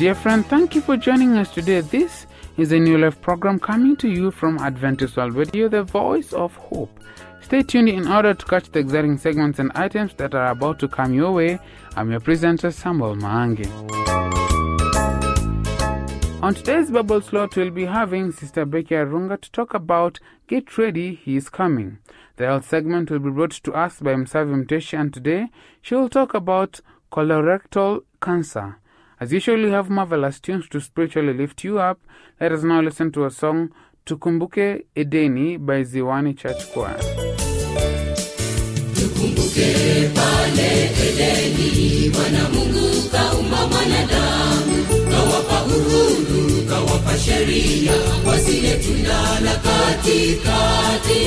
Dear friend, thank you for joining us today. This is a New Life program coming to you from Adventist World Radio, the voice of hope. Stay tuned in order to catch the exciting segments and items that are about to come your way. I'm your presenter, Samuel Maangi. On today's Bible slot, we'll be having Sister Becky Arunga to talk about Get Ready, He is Coming. The health segment will be brought to us by Msavi Mteshi, and today she will talk about colorectal cancer. As usual, we have marvelous tunes to spiritually lift you up. Let us now listen to a song, Tukumbuke Edeni by Ziwani Church Choir. Tukumbuke pale Edeni, Bwana Mungu kaumba mwanadamu, kawapa uhuru, kawapa sheria, wasile tunda la katikati,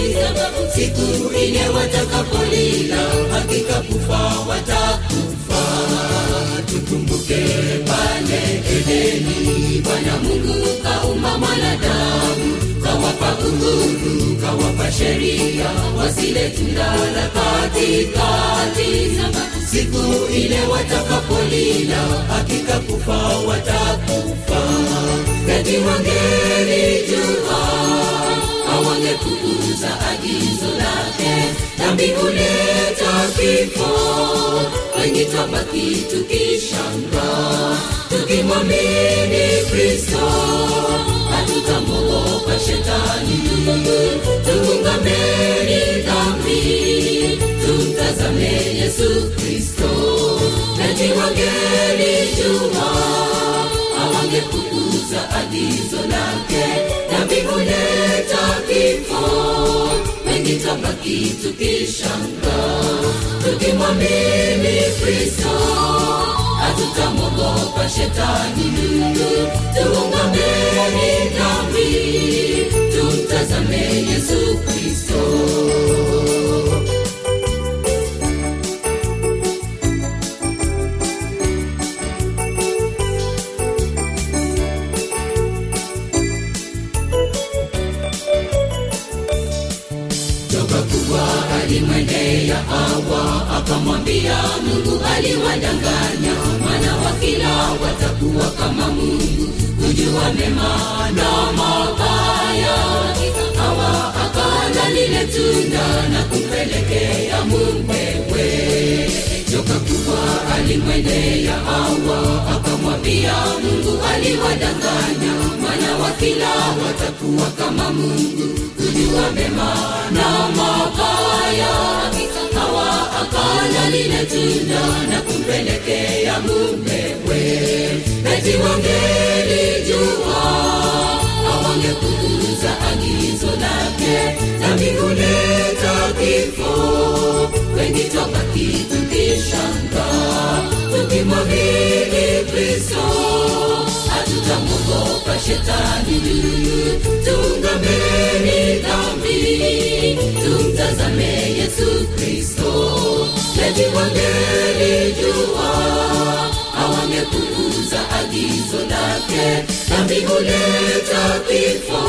siku ile watakapolila, uhuru, kawapa sheria, wasile tunda la katikati, siku ile watakapolila, hakika kufa watakufa. Eti wangelijua hawangepuuza agizo lake, dhambi huleta kifo, wengi twabaki tukimwamini Kristo hatutamwogopa shetani. Tuungameni dhambi, tumtazame Yesu Kristo. Eti juma hawangepuuza agizo lake, na huleta kifo, wengi tabaki tukishangaa, tukimwamini Kristo hatutamwogopa shetani. Tuungameni nami tumtazame Yesu Kristo. Hawa akamwambia Mungu aliwadanganya, maana wakila watakuwa kama Mungu, kujua mema na mabaya. Hawa akala lile tunda na kumpelekea mumewe. Joka kubwa alimwendea Hawa akamwambia Mungu aliwadanganya, maana wakila watakuwa kama Mungu, kujua mema na mabaya. Hawa akala lile tunda na kumpelekea mumewe. Eti wangelijua hawangekuuza agizo lake, dhambi huleta kifo, wengi twabaki tukishangaa, tukimwamini Kristo hatutamwogopa shetani. tungameni dhambi, tumtazame Yesu Kristo. Eti wangelijua agizo lake, dhambi huleta kifo,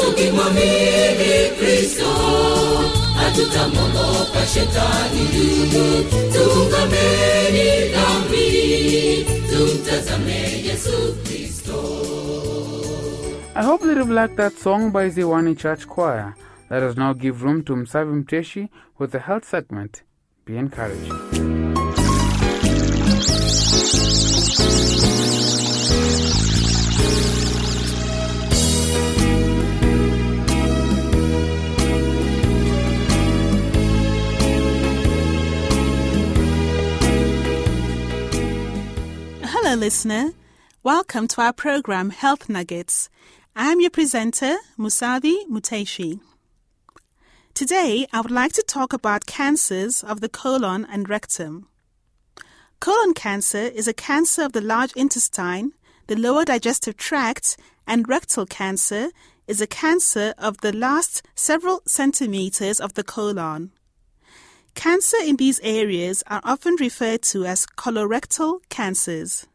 tukimwamini Kristo shetani. Tuungameni dhambi, tumtazame Yesu Kristo. I hope that you've liked that song by Ziwani Church Choir. Let us now give room to Msavi Mteshi with the health segment. Be encouraged. Hello, listener. Welcome to our program Health Nuggets. I'm your presenter, Musavi Muteshi. Today, I would like to talk about cancers of the colon and rectum. Colon cancer is a cancer of the large intestine, the lower digestive tract, and rectal cancer is a cancer of the last several centimeters of the colon. Cancer in these areas are often referred to as colorectal cancers.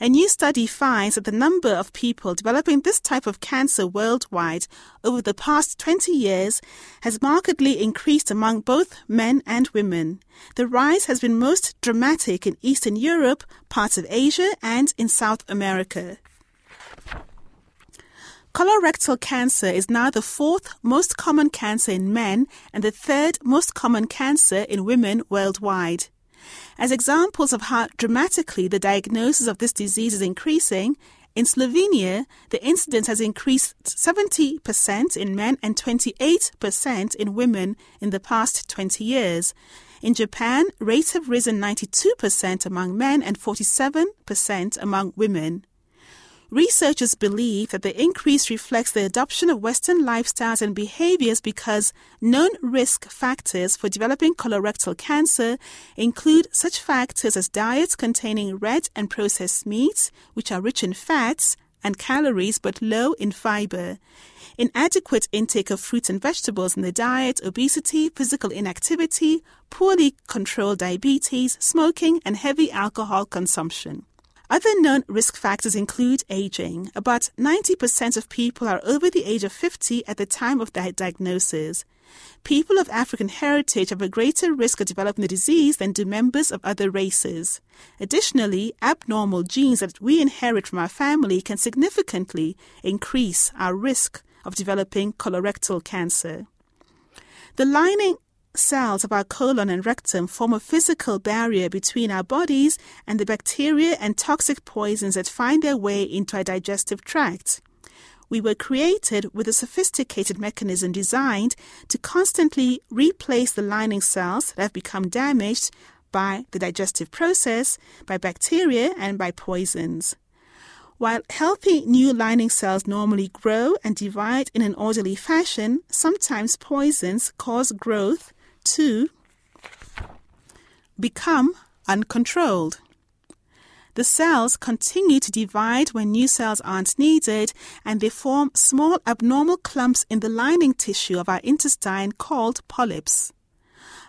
A new study finds that the number of people developing this type of cancer worldwide over the past 20 years has markedly increased among both men and women. The rise has been most dramatic in Eastern Europe, parts of Asia, and in South America. Colorectal cancer is now the fourth most common cancer in men and the third most common cancer in women worldwide. As examples of how dramatically the diagnosis of this disease is increasing, in Slovenia, the incidence has increased 70% in men and 28% in women in the past 20 years. In Japan, rates have risen 92% among men and 47% among women. Researchers believe that the increase reflects the adoption of Western lifestyles and behaviors because known risk factors for developing colorectal cancer include such factors as diets containing red and processed meats, which are rich in fats and calories but low in fiber. Inadequate intake of fruits and vegetables in the diet, obesity, physical inactivity, poorly controlled diabetes, smoking, and heavy alcohol consumption. Other known risk factors include aging. About 90% of people are over the age of 50 at the time of their diagnosis. People of African heritage have a greater risk of developing the disease than do members of other races. Additionally, abnormal genes that we inherit from our family can significantly increase our risk of developing colorectal cancer. The lining cells of our colon and rectum form a physical barrier between our bodies and the bacteria and toxic poisons that find their way into our digestive tract. We were created with a sophisticated mechanism designed to constantly replace the lining cells that have become damaged by the digestive process, by bacteria, and by poisons. While healthy new lining cells normally grow and divide in an orderly fashion, sometimes poisons cause growth to become uncontrolled. The cells continue to divide when new cells aren't needed, and they form small abnormal clumps in the lining tissue of our intestine called polyps.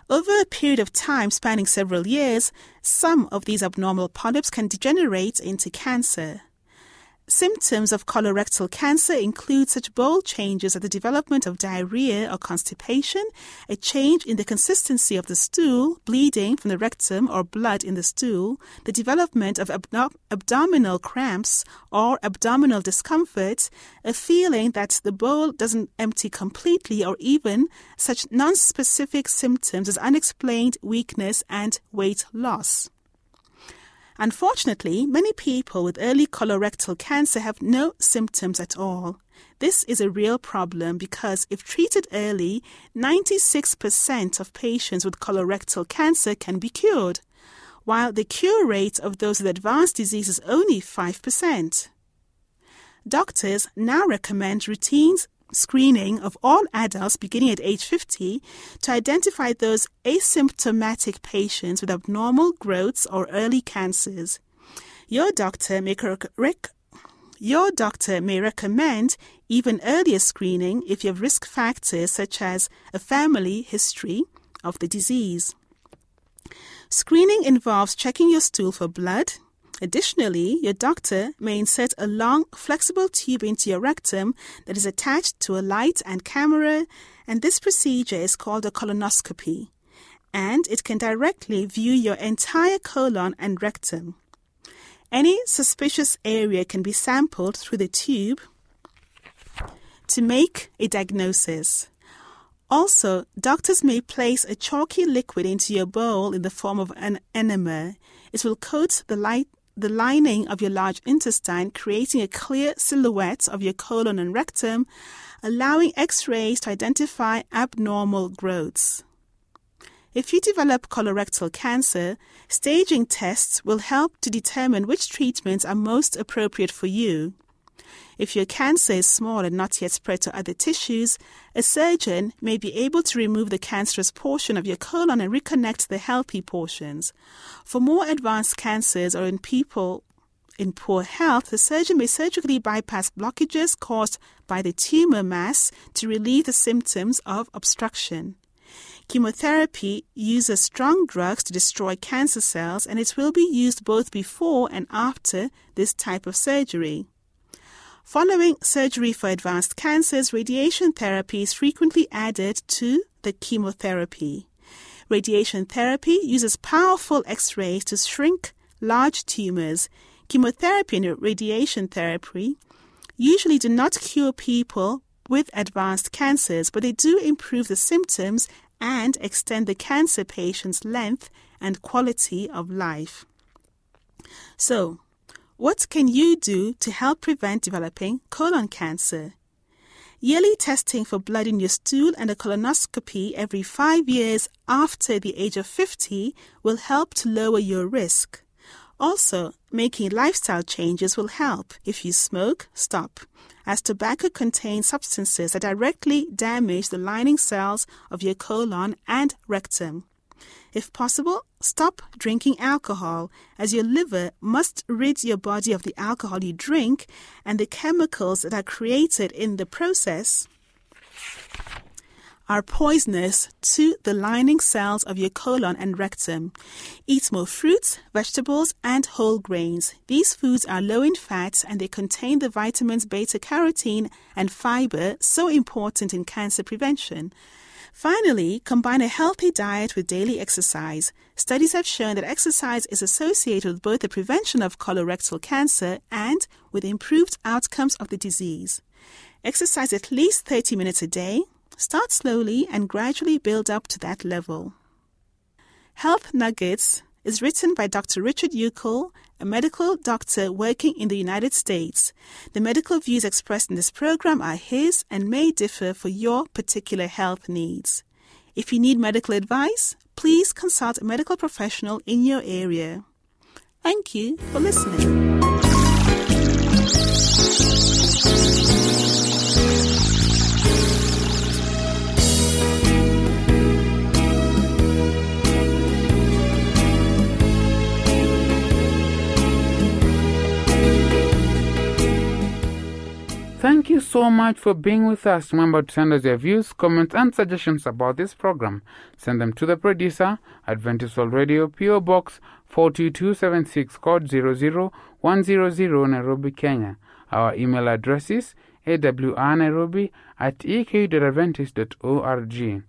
Over a period of time spanning several years, some of these abnormal polyps can degenerate into cancer. Symptoms of colorectal cancer include such bold changes as the development of diarrhea or constipation, a change in the consistency of the stool, bleeding from the rectum or blood in the stool, the development of abdo- abdominal cramps or abdominal discomfort, a feeling that the bowl doesn't empty completely, or even such non-specific symptoms as unexplained weakness and weight loss. Unfortunately, many people with early colorectal cancer have no symptoms at all. This is a real problem because if treated early, 96% of patients with colorectal cancer can be cured, while the cure rate of those with advanced disease is only 5%. Doctors now recommend routines screening of all adults beginning at age 50 to identify those asymptomatic patients with abnormal growths or early cancers. Your doctor may rec- your doctor may recommend even earlier screening if you have risk factors such as a family history of the disease. Screening involves checking your stool for blood, Additionally, your doctor may insert a long, flexible tube into your rectum that is attached to a light and camera, and this procedure is called a colonoscopy. And it can directly view your entire colon and rectum. Any suspicious area can be sampled through the tube to make a diagnosis. Also, doctors may place a chalky liquid into your bowl in the form of an enema. It will coat the light the lining of your large intestine, creating a clear silhouette of your colon and rectum, allowing x rays to identify abnormal growths. If you develop colorectal cancer, staging tests will help to determine which treatments are most appropriate for you. If your cancer is small and not yet spread to other tissues, a surgeon may be able to remove the cancerous portion of your colon and reconnect the healthy portions. For more advanced cancers or in people in poor health, the surgeon may surgically bypass blockages caused by the tumor mass to relieve the symptoms of obstruction. Chemotherapy uses strong drugs to destroy cancer cells and it will be used both before and after this type of surgery. Following surgery for advanced cancers, radiation therapy is frequently added to the chemotherapy. Radiation therapy uses powerful X rays to shrink large tumors. Chemotherapy and radiation therapy usually do not cure people with advanced cancers, but they do improve the symptoms and extend the cancer patient's length and quality of life. So, what can you do to help prevent developing colon cancer? Yearly testing for blood in your stool and a colonoscopy every five years after the age of 50 will help to lower your risk. Also, making lifestyle changes will help. If you smoke, stop, as tobacco contains substances that directly damage the lining cells of your colon and rectum. If possible, stop drinking alcohol, as your liver must rid your body of the alcohol you drink and the chemicals that are created in the process are poisonous to the lining cells of your colon and rectum. Eat more fruits, vegetables, and whole grains. These foods are low in fat and they contain the vitamins beta carotene and fiber so important in cancer prevention. Finally, combine a healthy diet with daily exercise. Studies have shown that exercise is associated with both the prevention of colorectal cancer and with improved outcomes of the disease. Exercise at least 30 minutes a day. Start slowly and gradually build up to that level. Health Nuggets is written by Dr. Richard Uckel, a medical doctor working in the United States. The medical views expressed in this program are his and may differ for your particular health needs. If you need medical advice, please consult a medical professional in your area. Thank you for listening. Thank you so much for being with us. Remember to send us your views, comments, and suggestions about this program. Send them to the producer, Adventist World Radio, PO Box 42276, code 00100, Nairobi, Kenya. Our email address is awrnairobi at ek.adventist.org.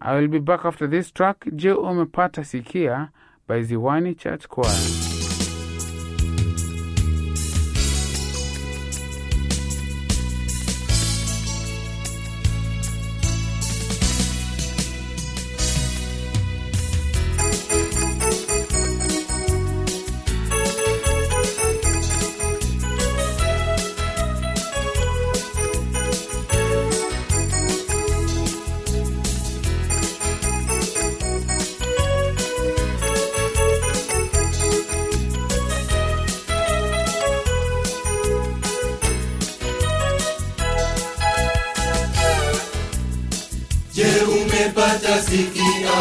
I will be back after this track, Je Umepata Sikia by Ziwani Church Choir. Umepata sikia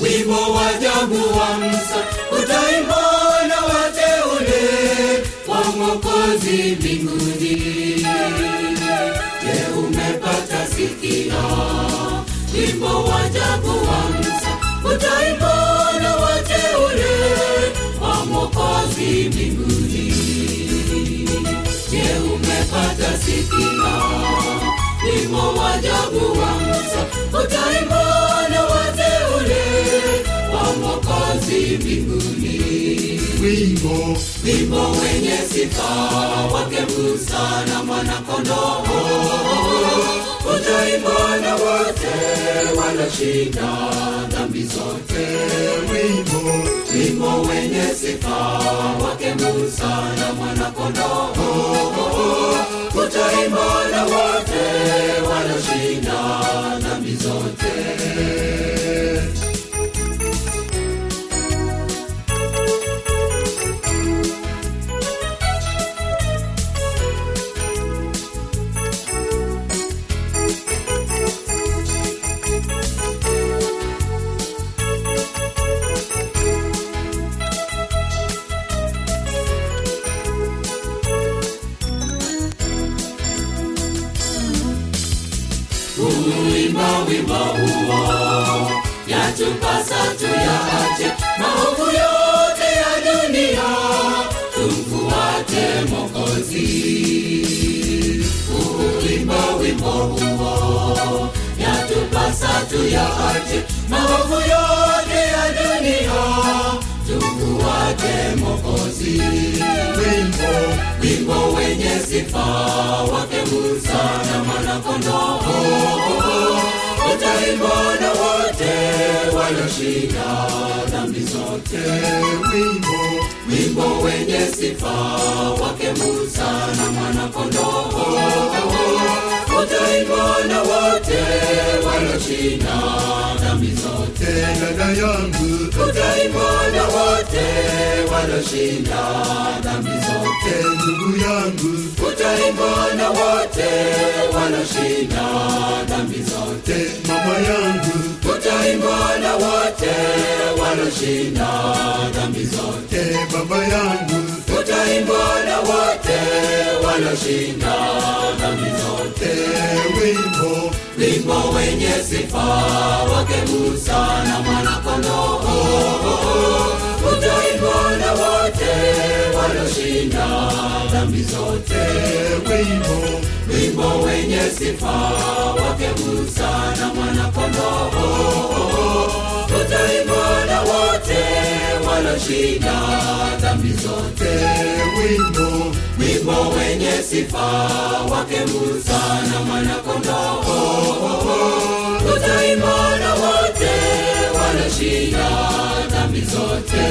wimbo wa ajabu wa Musa, utaimba na wateule wa Mwokozi mbinguni. Je, umepata sikia wimbo wa ajabu wa Musa, utaimba na wateule wa Mwokozi mbinguni. Je, umepata sikia wimbo wa ajabu wa Musa, Mwokozi mbinguni. Wimbo, wimbo wenye sifa wake Musa na mwanakondoo, utaimba na wote walioshinda dhambi zote. Wimbo, wimbo wenye sifa wake Musa na yatupasa tuyaache maovu yote ya dunia. Tumfuate mokozi wimbo wimbo wenye sifa wake musa na mwanakondoo. Utaimbwa na wote walioshinda dhambi zote. Wimbo wimbo wenye sifa wake musa na mwanakondoo utaimbwa na wote walioshinda dhambi zote. Dada yangu. Utaimbwa wote walioshinda dhambi zote. Ndugu yangu. Utaimbwa wote walioshinda dhambi zote. Mama yangu. Utaimbwa wote walioshinda dhambi zote. Baba yangu. Utaimbwa wote walioshinda dhambi zote wimbo wimbo wenye sifa wake musa na mwanakondoo. Utaimbwa na wote walioshinda dhambi zote. Wimbo wimbo wenye sifa wake musa na mwanakondoo. Utaimbwa na wote walioshinda dhambi zote. Wimbo wimbo wenye sifa wake musa na mwanakondoo utaimbwa na wote walioshinda dhambi zote.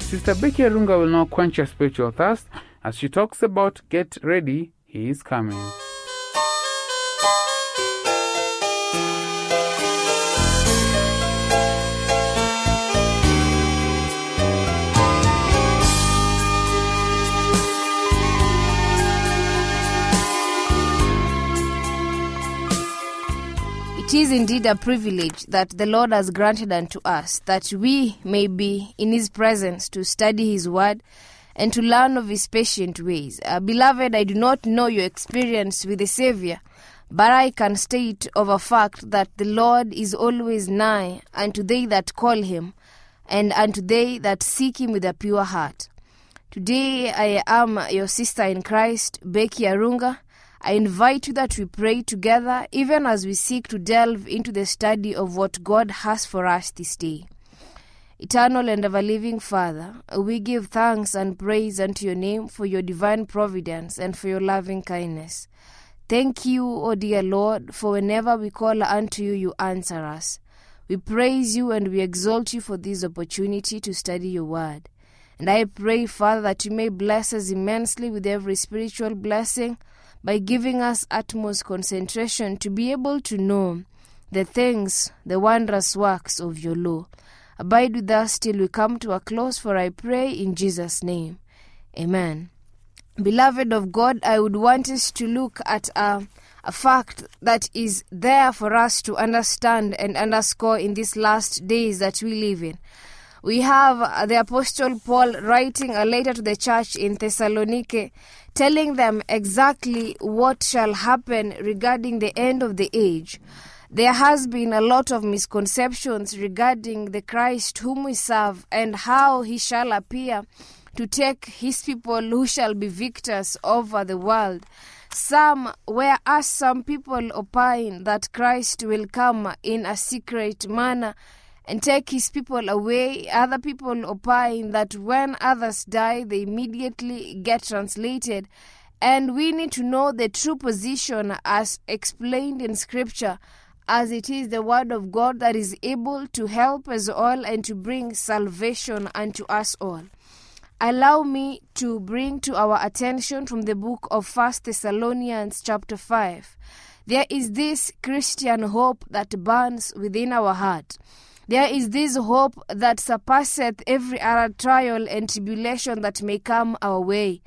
Sister Becky Arunga will now quench your spiritual thirst as she talks about Get Ready, He is Coming. It is indeed a privilege that the Lord has granted unto us, that we may be in His presence to study His word and to learn of His patient ways. Uh, beloved, I do not know your experience with the Savior, but I can state of a fact that the Lord is always nigh unto they that call Him, and unto they that seek Him with a pure heart. Today I am your sister in Christ, Becky Arunga. I invite you that we pray together even as we seek to delve into the study of what God has for us this day. Eternal and ever living Father, we give thanks and praise unto your name for your divine providence and for your loving kindness. Thank you, O dear Lord, for whenever we call unto you, you answer us. We praise you and we exalt you for this opportunity to study your word. And I pray, Father, that you may bless us immensely with every spiritual blessing by giving us utmost concentration to be able to know the things, the wondrous works of your law. Abide with us till we come to a close, for I pray in Jesus' name. Amen. Beloved of God, I would want us to look at a, a fact that is there for us to understand and underscore in these last days that we live in. We have uh, the Apostle Paul writing a letter to the church in Thessaloniki, telling them exactly what shall happen regarding the end of the age. There has been a lot of misconceptions regarding the Christ whom we serve and how he shall appear to take his people who shall be victors over the world. Some, whereas some people opine that Christ will come in a secret manner and take his people away, other people opine that when others die, they immediately get translated. And we need to know the true position as explained in Scripture, as it is the Word of God that is able to help us all and to bring salvation unto us all. Allow me to bring to our attention from the book of First Thessalonians chapter 5. There is this Christian hope that burns within our heart. There is this hope that surpasseth every other trial and tribulation that may come our way.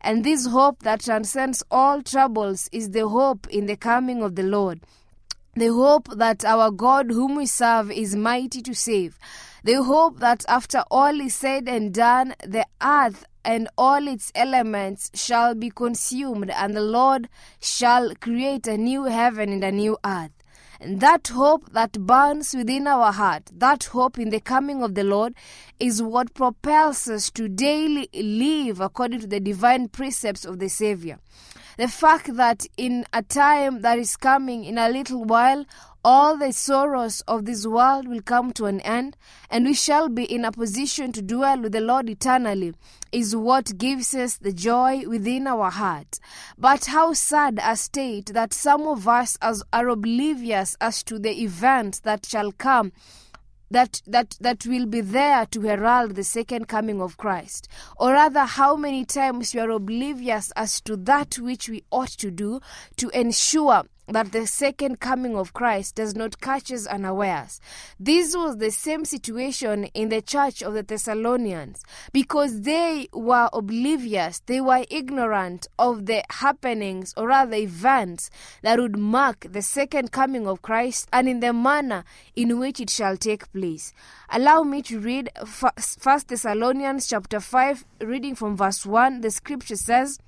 And this hope that transcends all troubles is the hope in the coming of the Lord. The hope that our God, whom we serve, is mighty to save. The hope that after all is said and done, the earth and all its elements shall be consumed, and the Lord shall create a new heaven and a new earth. And that hope that burns within our heart, that hope in the coming of the Lord, is what propels us to daily live according to the divine precepts of the Savior. The fact that in a time that is coming, in a little while, all the sorrows of this world will come to an end, and we shall be in a position to dwell with the Lord eternally, is what gives us the joy within our heart. But how sad a state that some of us as are oblivious as to the event that shall come that that that will be there to herald the second coming of Christ or rather how many times we are oblivious as to that which we ought to do to ensure that the second coming of Christ does not catch us unawares. This was the same situation in the church of the Thessalonians because they were oblivious, they were ignorant of the happenings or rather events that would mark the second coming of Christ and in the manner in which it shall take place. Allow me to read First Thessalonians chapter 5 reading from verse 1. The scripture says,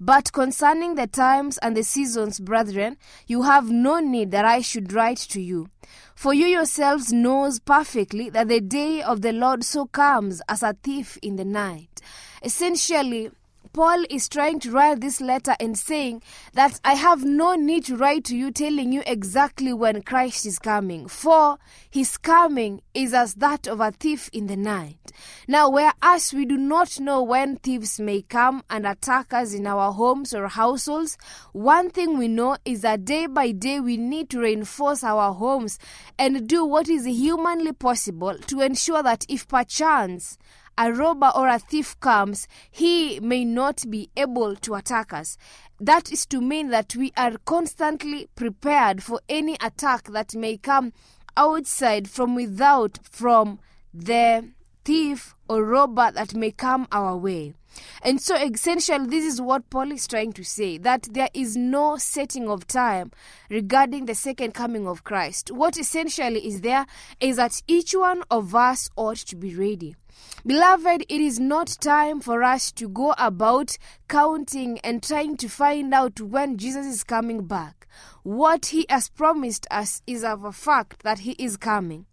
but concerning the times and the seasons, brethren, you have no need that I should write to you. For you yourselves knows perfectly that the day of the Lord so comes as a thief in the night. Essentially, Paul is trying to write this letter and saying that I have no need to write to you telling you exactly when Christ is coming, for his coming is as that of a thief in the night. Now, whereas we do not know when thieves may come and attack us in our homes or households, one thing we know is that day by day we need to reinforce our homes and do what is humanly possible to ensure that if perchance a robber or a thief comes, he may not be able to attack us. That is to mean that we are constantly prepared for any attack that may come outside from without from the thief or robber that may come our way. And so, essentially, this is what Paul is trying to say that there is no setting of time regarding the second coming of Christ. What essentially is there is that each one of us ought to be ready. Beloved, it is not time for us to go about counting and trying to find out when Jesus is coming back. What he has promised us is of a fact that he is coming.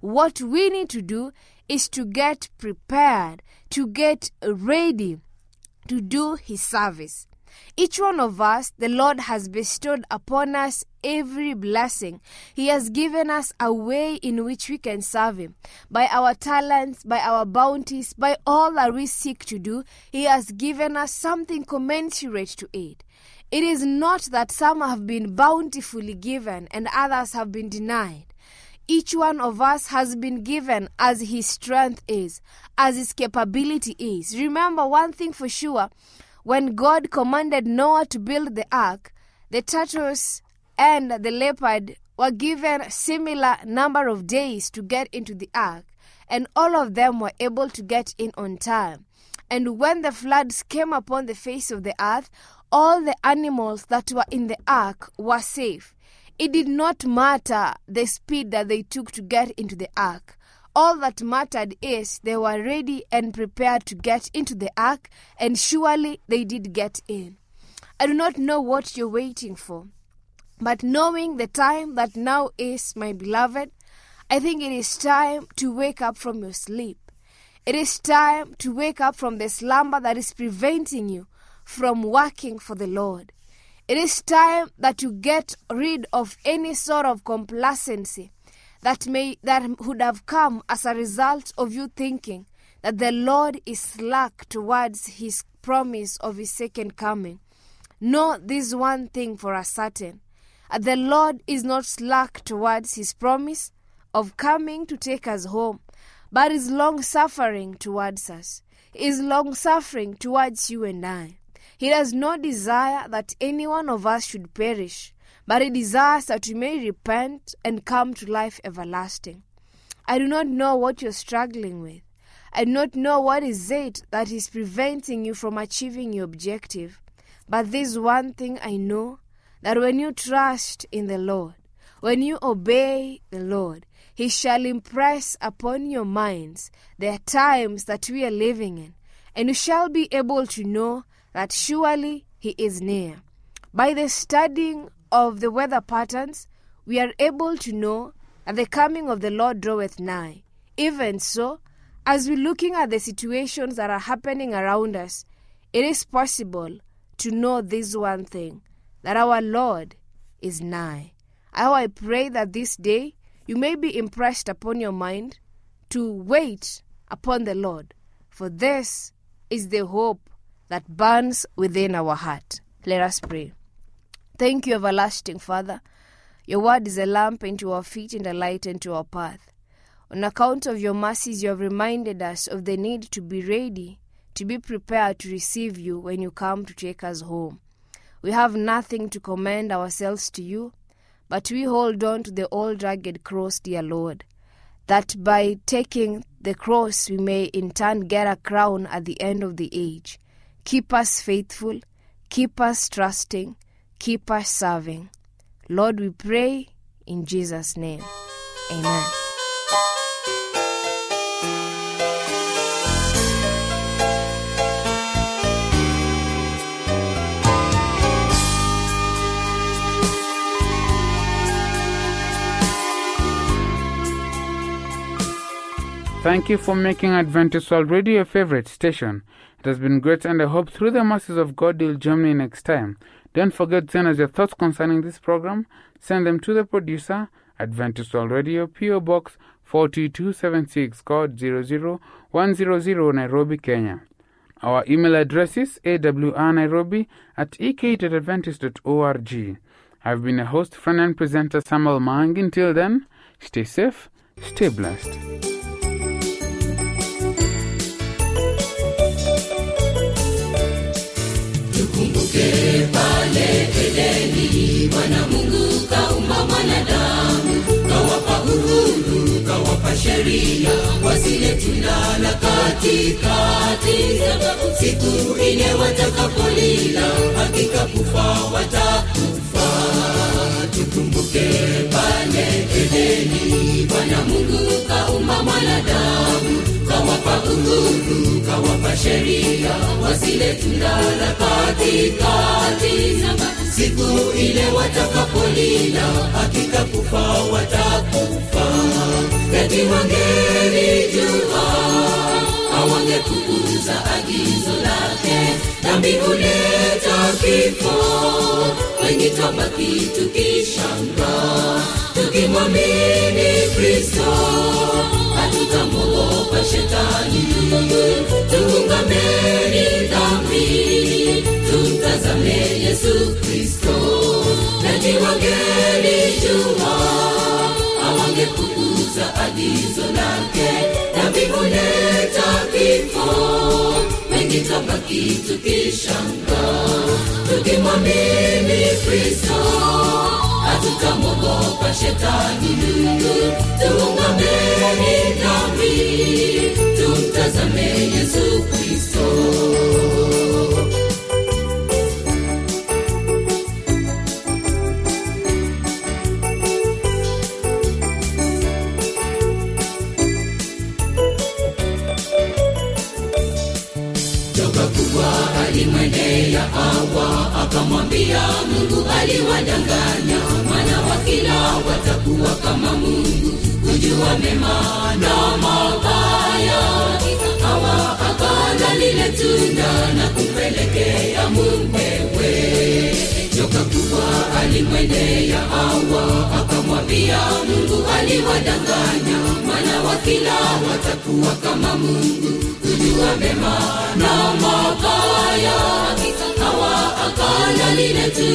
What we need to do is to get prepared, to get ready to do his service. Each one of us, the Lord has bestowed upon us every blessing. He has given us a way in which we can serve Him. By our talents, by our bounties, by all that we seek to do, He has given us something commensurate to it. It is not that some have been bountifully given and others have been denied. Each one of us has been given as his strength is, as his capability is. Remember one thing for sure when God commanded Noah to build the ark, the tortoise and the leopard were given similar number of days to get into the ark, and all of them were able to get in on time. And when the floods came upon the face of the earth, all the animals that were in the ark were safe. It did not matter the speed that they took to get into the ark. All that mattered is they were ready and prepared to get into the ark, and surely they did get in. I do not know what you're waiting for, but knowing the time that now is, my beloved, I think it is time to wake up from your sleep. It is time to wake up from the slumber that is preventing you from working for the Lord. It is time that you get rid of any sort of complacency that may that would have come as a result of you thinking that the Lord is slack towards his promise of his second coming. Know this one thing for a certain. The Lord is not slack towards his promise of coming to take us home, but is long suffering towards us. He is long suffering towards you and I. He does not desire that any one of us should perish, but he desires that we may repent and come to life everlasting. I do not know what you're struggling with. I do not know what is it that is preventing you from achieving your objective. But this one thing I know that when you trust in the Lord, when you obey the Lord, He shall impress upon your minds the times that we are living in, and you shall be able to know that surely He is near. By the studying of the weather patterns, we are able to know that the coming of the Lord draweth nigh. Even so, as we're looking at the situations that are happening around us, it is possible to know this one thing that our Lord is nigh. How I pray that this day you may be impressed upon your mind to wait upon the Lord, for this is the hope that burns within our heart. Let us pray. Thank you, everlasting Father. Your word is a lamp unto our feet and a light unto our path. On account of your mercies, you have reminded us of the need to be ready, to be prepared to receive you when you come to take us home. We have nothing to commend ourselves to you, but we hold on to the old rugged cross, dear Lord, that by taking the cross we may in turn get a crown at the end of the age. Keep us faithful, keep us trusting, keep us serving. Lord, we pray in Jesus' name. Amen. Thank you for making Adventist World Radio your favorite station. It has been great, and I hope through the mercies of God you'll join me next time. Don't forget to send us your thoughts concerning this program. Send them to the producer, Adventist World Radio, PO Box 4276, code 00100, Nairobi, Kenya. Our email address is awrnairobi at ek.adventist.org. I've been a host, friend, and presenter Samuel Mang. Until then, stay safe, stay blessed. Sheria, wasile tunala katikati. Siku ile watakapolila, hakika kufa watakufa. Tukumbuke pale Edeni, Bwana Mungu kaumba mwanadamu, kawapa uhuru, kawapa sheria, wasile tunala katikati. Siku ile watakapolila, hakika kufa watakufa. Eti wangelijua, hawangepuuza agizo lake, dhambi huleta kifo, wengi twabaki tukishangaa, tukimwamini Kristo hatutamwogopa shetani. Tuungameni dhambi, tumtazame Yesu Kristo. Nani wangelijua, hawangepuuza agizo lake, dhambi huleta kifo, wengi twabaki tukishangaa, tukimwamini Kristo hatutamwogopa shetani. Tuungameni dhambi, tumtazame Yesu aliwadanganya, maana wakila watakuwa kama Mungu, kujua mema na mabaya. Hawa akala lile tunda na kumpelekea mumewe. Joka kubwa alimwendea awa akamwambia Mungu aliwadanganya, maana wakila watakuwa kama Mungu, kujua mema na mabaya. Hawa akala lile tunda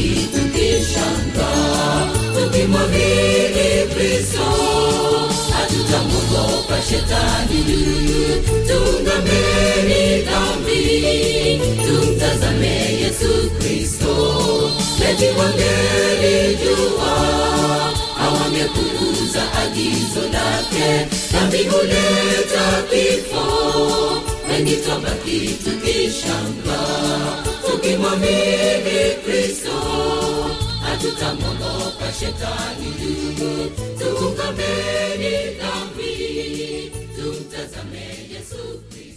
twabaki tukishangaa, tukimwamini Kristo hatutamwogopa shetani. Tuungameni dhambi, Yesu Kristo. Eti jua hawangepuuza agizo lake dhambi huleta kifo wengi tabaki tukishanga tukimwamini kristo hatutamwogopa shetani. Tuungameni dhambi tumtazame yesu kristo